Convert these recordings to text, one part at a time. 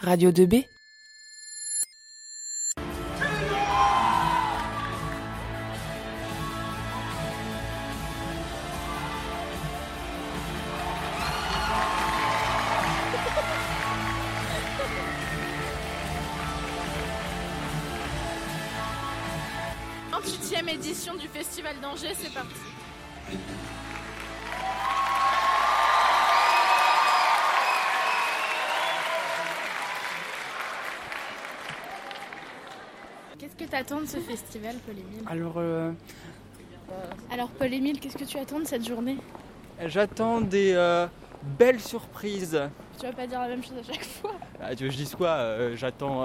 Radio 2B e édition du Festival d'Angers, c'est parti. De ce festival, Paul-Émile Alors, euh, Alors, Paul-Émile, qu'est-ce que tu attends de cette journée? j'attends des euh, belles surprises. Tu vas pas dire la même chose à chaque fois. Ah, tu veux que je dise quoi? Euh, J'attends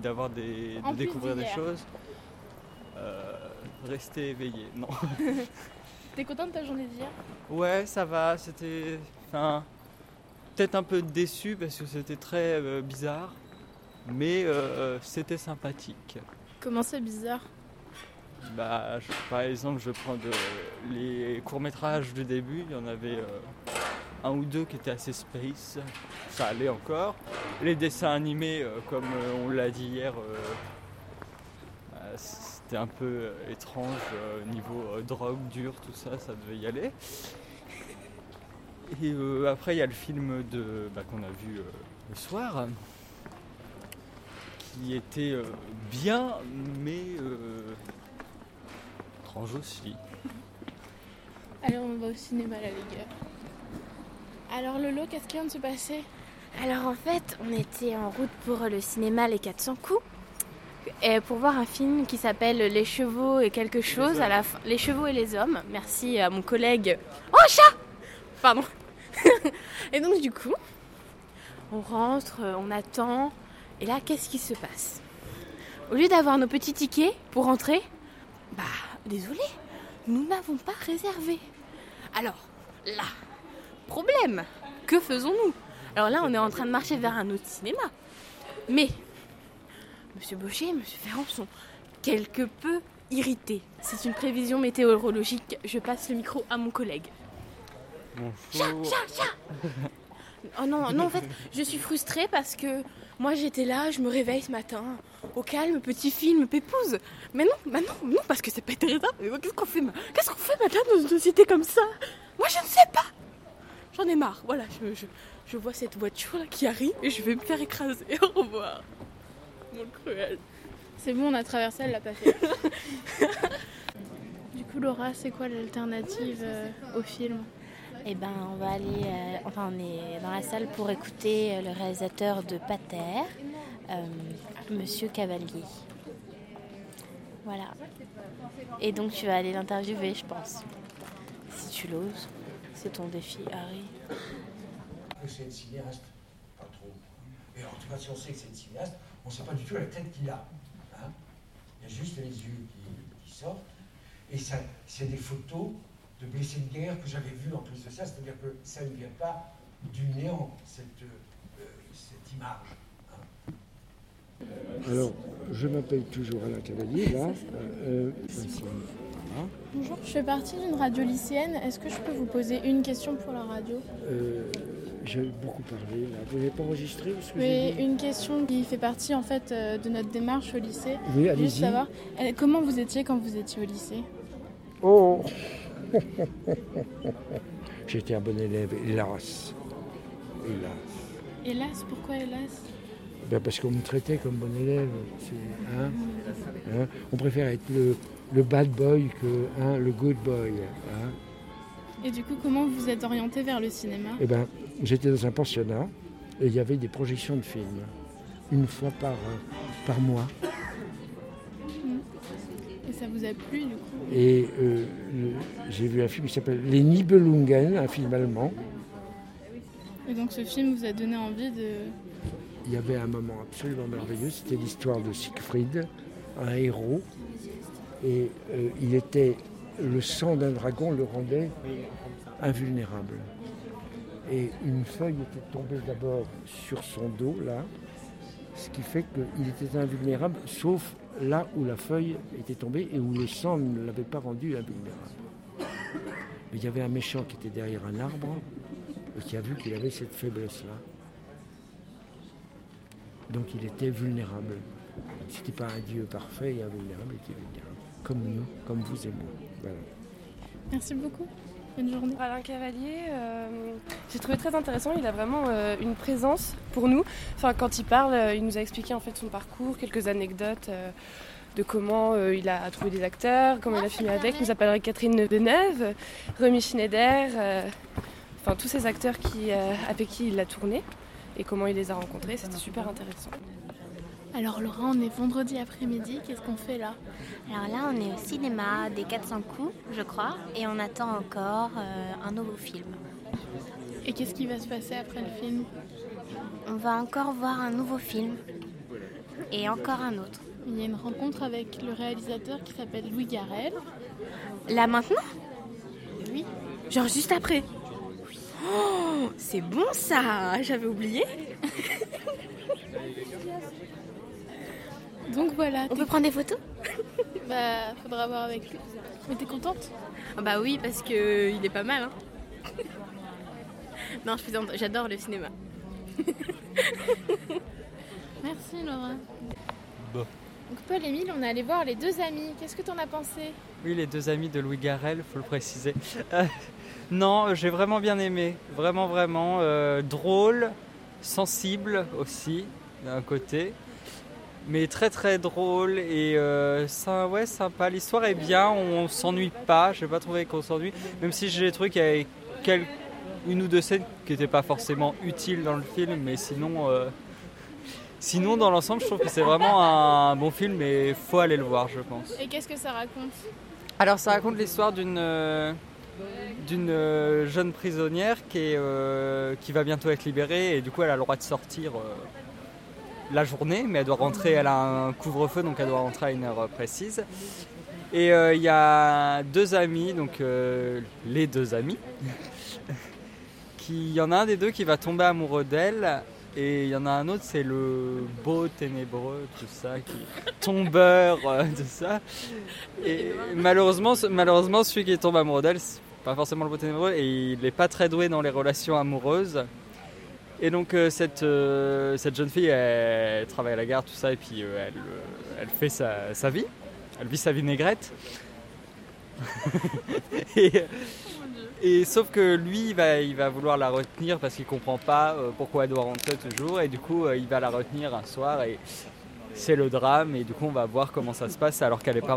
d'avoir des, de découvrir des choses. Rester éveillé, non. T'es content de ta journée d'hier? Ouais, ça va. C'était, enfin, peut-être un peu déçu parce que c'était très bizarre, mais euh, c'était sympathique. Comment c'est bizarre Bah, par exemple, je prends les courts-métrages du début, il y en avait euh, un ou deux qui étaient assez space, ça allait encore. Les dessins animés, euh, comme euh, on l'a dit hier, bah, c'était un peu étrange, niveau drogue, dur, tout ça, ça devait y aller. Et après, il y a le film de, bah, qu'on a vu le soir, qui était euh, bien, mais euh, étrange aussi. Allez, on va au cinéma, la Ligue. Alors, Lolo, qu'est-ce qui vient de se passer? Alors en fait, on était en route pour le cinéma Les 400 coups et pour voir un film qui s'appelle Les chevaux et quelque chose à la fin. Les chevaux et les hommes. Merci à mon collègue. Oh chat Pardon. et donc du coup, on rentre, on attend et là qu'est-ce qui se passe? Au lieu d'avoir nos petits tickets pour rentrer, bah désolé, nous n'avons pas réservé. Alors là, problème. Que faisons-nous? Alors là, on est en train de marcher vers un autre cinéma. Mais Monsieur Baucher et Monsieur Ferrand sont quelque peu irrités. C'est une prévision météorologique. Je passe le micro à mon collègue. Bonjour. Oh non, non, en fait, je suis frustrée parce que moi j'étais là, je me réveille ce matin, au calme, petit film, pépouze. Mais non, bah non, non, parce que c'est pas intéressant. Mais Qu'est-ce qu'on fait, qu'est-ce qu'on fait maintenant dans une société comme ça? Moi je ne sais pas. J'en ai marre. Voilà, je, je, je vois cette voiture là qui arrive et je vais me faire écraser. Au revoir. Mon cruel. C'est bon, on a traversé, elle l'a pas fait. du coup, Laura, c'est quoi l'alternative euh, au film? Eh ben, on va aller. euh, enfin, on est dans la salle pour écouter euh, le réalisateur de Pater, euh, Monsieur Cavalier. Voilà. Et donc, tu vas aller l'interviewer, je pense. Si tu l'oses. C'est ton défi, Harry. c'est une cinéaste Pas trop. Et en tout cas, si on sait que c'est une cinéaste, on ne sait pas du tout la tête qu'il a. hein. Il y a juste les yeux qui, qui sortent. Et ça, c'est des photos de blessés de guerre que j'avais vues en plus de ça. C'est-à-dire que ça ne vient pas du néant, cette, euh, cette image. hein. Alors, je m'appelle toujours Alain Cavalier, là. Euh. Voilà. Bonjour, je fais partie d'une radio lycéenne. Est-ce que je peux vous poser une question pour la radio? Euh, J'ai beaucoup parlé, là. Vous n'avez pas enregistré ce que Oui, une question qui fait partie en fait euh, de notre démarche au lycée. Oui, Juste allez-y. savoir, euh, comment vous étiez quand vous étiez au lycée? Oh J'étais un bon élève, hélas. Hélas. Hélas, pourquoi hélas? Ben parce qu'on me traitait comme bon élève. hein, hein. On préfère être le, le bad boy que hein, le good boy. hein. Et du coup, comment vous vous êtes orienté vers le cinéma? Eh ben, j'étais dans un pensionnat et il y avait des projections de films, une fois par, par mois. Et ça vous a plu du coup Et euh, j'ai vu un film qui s'appelle Les Nibelungen, un film allemand. Et donc ce film vous a donné envie de... Il y avait un moment absolument merveilleux, c'était l'histoire de Siegfried, un héros. Et euh, il était, le sang d'un dragon le rendait invulnérable. Et une feuille était tombée d'abord sur son dos, là, ce qui fait qu'il était invulnérable, sauf là où la feuille était tombée et où le sang ne l'avait pas rendu invulnérable. Mais il y avait un méchant qui était derrière un arbre et qui a vu qu'il avait cette faiblesse-là. Donc il était vulnérable. C'était pas un Dieu parfait et invulnérable, il était vulnérable. Comme nous, comme vous et moi. Voilà. Merci beaucoup. Bonne journée. Alain Cavalier, euh, j'ai trouvé très intéressant. Il a vraiment euh, une présence pour nous. Enfin, quand il parle, euh, il nous a expliqué en fait son parcours, quelques anecdotes euh, de comment il a trouvé des acteurs, comment il a filmé avec. Il nous appellerait Catherine Deneuve, Remy Schneider, enfin tous ces acteurs qui, avec qui il a tourné et comment il les a rencontrés. C'était super intéressant. Alors Laura, on est vendredi après-midi. Qu'est-ce qu'on fait là? Alors là, on est au cinéma des 400 coups, je crois, et on attend encore euh, un nouveau film. Et qu'est-ce qui va se passer après le film? On va encore voir un nouveau film et encore un autre. Il y a une rencontre avec le réalisateur qui s'appelle Louis Garrel. Là maintenant? Oui. Genre juste après? Oh, c'est bon ça J'avais oublié. Donc voilà. On peut prendre des photos Bah, faudra voir avec lui. Mais t'es contente Ah Bah oui, parce que il est pas mal. Hein. non, je plaisante, j'adore le cinéma. Merci Laura. Bon. Donc Paul et Émile, on est allé voir les deux amis. Qu'est-ce que t'en as pensé? Oui, les deux amis de Louis Garrel, faut le préciser. Euh, non, j'ai vraiment bien aimé. Vraiment, vraiment. euh, drôle, sensible aussi, d'un côté. Mais très, très drôle et euh, ça, ouais, sympa. L'histoire est bien, on s'ennuie pas. J'ai pas trouvé qu'on s'ennuie. Même si j'ai trouvé qu'il y avait quelques- une ou deux scènes qui n'étaient pas forcément utiles dans le film, mais sinon. euh, Sinon, dans l'ensemble, je trouve que c'est vraiment un bon film et faut aller le voir, je pense. Et qu'est-ce que ça raconte? Alors ça raconte l'histoire d'une euh, d'une jeune prisonnière qui, est, qui va bientôt être libérée et du coup elle a le droit de sortir la journée mais elle doit rentrer, elle a un couvre-feu donc elle doit rentrer à une heure euh, précise. Et euh, il y a deux amis, donc euh, les deux amis, qui il y en a un des deux qui va tomber amoureux d'elle et il y en a un autre c'est le beau ténébreux tout ça qui tombeur tout ça et malheureusement, malheureusement, celui qui tombe amoureux d'elle, c'est pas forcément le beau ténébreux et il n'est pas très doué dans les relations amoureuses. Et donc euh, cette, euh, cette jeune fille, elle, travaille à la gare, tout ça, et puis euh, elle, elle fait sa, vie. Elle vit sa vinaigrette. et, et sauf que lui, il va, il va vouloir la retenir parce qu'il comprend pas pourquoi elle doit rentrer toujours. Et du coup, il va la retenir un soir et c'est le drame. Et du coup, on va voir comment ça se passe alors qu'elle n'est pas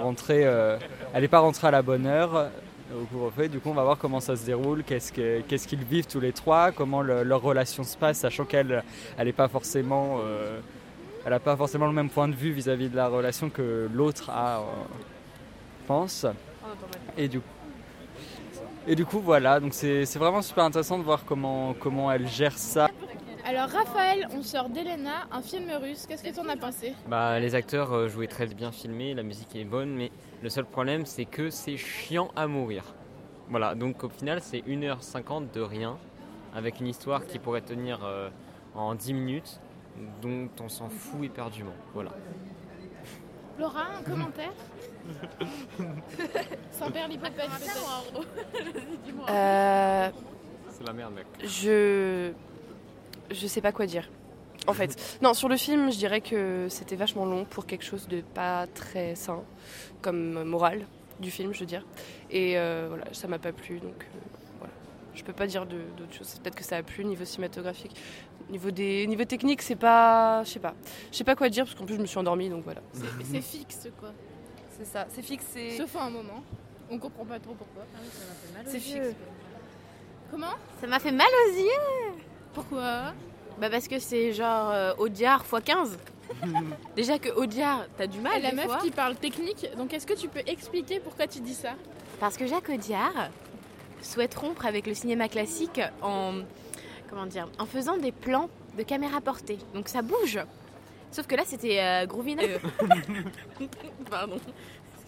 est pas rentrée à la bonne heure au couvre-feu. Du coup, on va voir comment ça se déroule, qu'est-ce que- qu'est-ce qu'ils vivent tous les trois, comment le- leur relation se passe, sachant qu'elle, pas forcément, euh, n'a pas forcément le même point de vue vis-à-vis de la relation que l'autre a, euh, pense. Et du coup, voilà, donc c'est vraiment super intéressant de voir comment, comment elle gère ça. Alors Raphaël, on sort d'Elena, un film russe. Qu'est-ce que t'en as pensé? Bah, les acteurs euh, jouaient très bien filmés, la musique est bonne, mais le seul problème c'est que c'est chiant à mourir. Voilà, donc au final c'est 1h50 de rien, avec une histoire qui pourrait tenir euh, en 10 minutes, dont on s'en fout éperdument. Voilà. Laura, un commentaire? Sans perdre l'hypothèse. Euh, C'est la merde, mec. je je sais pas quoi dire. En fait, non, sur le film, je dirais que c'était vachement long pour quelque chose de pas très sain, comme morale du film, je veux dire. Et euh, voilà, ça m'a pas plu, donc euh, voilà. Je peux pas dire de- d'autre chose. Peut-être que ça a plu niveau cinématographique. Niveau des niveau technique, c'est pas, je sais pas, je sais pas quoi dire parce qu'en plus je me suis endormie, donc voilà. C'est- C'est fixe quoi. C'est ça, c'est fixé. Sauf à un moment. On comprend pas trop pourquoi. C'est fixe. Comment? Ça m'a fait mal aux yeux. Pourquoi? Bah parce que c'est genre euh, Audiard x 15. Déjà que Audiard, t'as du mal Ah, La meuf fois. qui parle technique, donc est-ce que tu peux expliquer pourquoi tu dis ça? Parce que Jacques Audiard souhaite rompre avec le cinéma classique en comment dire, en faisant des plans de caméra portée. Donc ça bouge. Sauf que là c'était euh, Groovina. Pardon.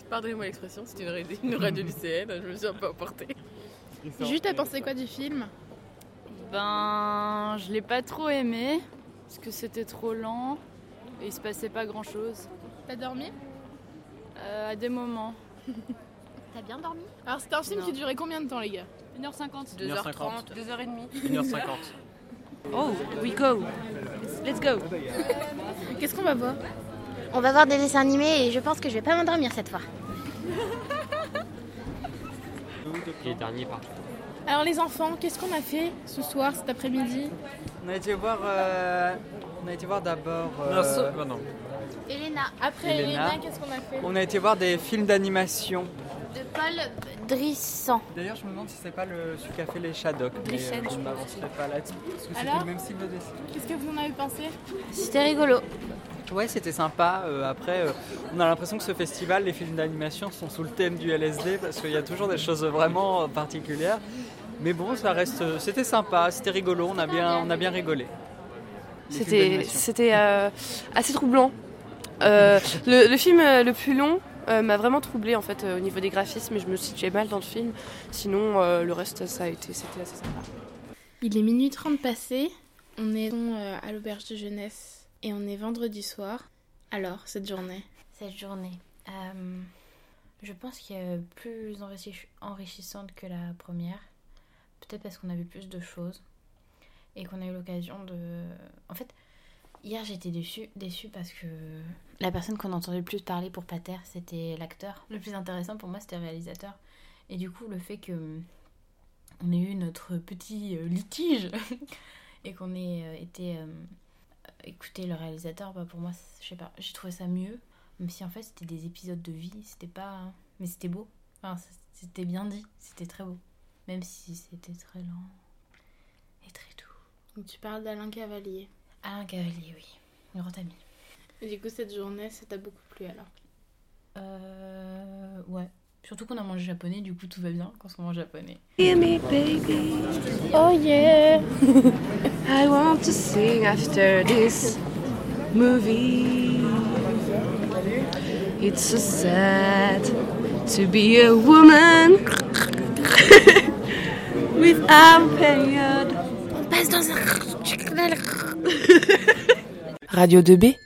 Pardonnez-moi l'expression, c'était une, radio- une radio lycéenne, je me suis un peu emportée. Juste à penser quoi du film? Ben, je l'ai pas trop aimé parce que c'était trop lent et il se passait pas grand chose T'as dormi? À des moments. T'as bien dormi? Alors c'était un film Non. qui durait combien de temps les gars? 1h50. 1h50. 2h30, 2h30. 1h50. Oh, we go. Let's go. Qu'est-ce qu'on va voir? On va voir des dessins animés et je pense que je vais pas m'endormir cette fois. Les derniers partout. Alors les enfants, qu'est-ce qu'on a fait ce soir, cet après-midi? On a été voir, euh, on a été voir d'abord. euh, Non, ça- bah non. Elena, Après Elena. Elena, qu'est-ce qu'on a fait? On a été voir des films d'animation. De Paul Drissan. D'ailleurs, je me demande si c'est pas le, celui qui a fait les Shadocks. mais, Drissen, euh, je ne m'avancerai pas là-dessus. Parce que c'était Alors le même style de dessin. Qu'est-ce que vous en avez pensé? C'était rigolo. Ouais, c'était sympa. Euh, après, euh, on a l'impression que ce festival, les films d'animation sont sous le thème du LSD parce qu'il y a toujours des choses vraiment particulières. Mais bon, ça reste. C'était sympa, c'était rigolo. On a bien, on a bien rigolé. C'était c'était euh, assez troublant. Euh, le, le film le plus long euh, m'a vraiment troublé en fait euh, au niveau des graphismes et je me situais mal dans le film. Sinon euh, le reste ça a été c'était assez sympa. Il est minuit 30 passé, on est à l'auberge de jeunesse et on est vendredi soir. Alors, cette journée Cette journée. euh, je pense qu'elle est plus enrichi- enrichissante que la première. Peut-être parce qu'on a vu plus de choses et qu'on a eu l'occasion de. En fait, hier j'étais déçue, déçue parce que la personne qu'on entendait le plus parler pour Pater, c'était l'acteur. Le plus intéressant pour moi, c'était le réalisateur. Et du coup, le fait que on ait eu notre petit euh, litige et qu'on ait euh, été euh, écouter le réalisateur, bah pour moi, c'est- je sais pas, j'ai trouvé ça mieux. Même si en fait c'était des épisodes de vie, c'était pas. Mais c'était beau. Enfin, c'était bien dit, c'était très beau. Même si c'était très lent et très doux. Donc tu parles d'Alain Cavalier. Alain Cavalier, oui, un grand ami. Et du coup, cette journée, ça t'a beaucoup plu alors? Euh. Ouais. Surtout qu'on a mangé japonais, du coup tout va bien quand on mange japonais. Hear me baby, Oh yeah I want to sing after this movie. It's so sad to be a woman without period. On passe dans un... Radio 2B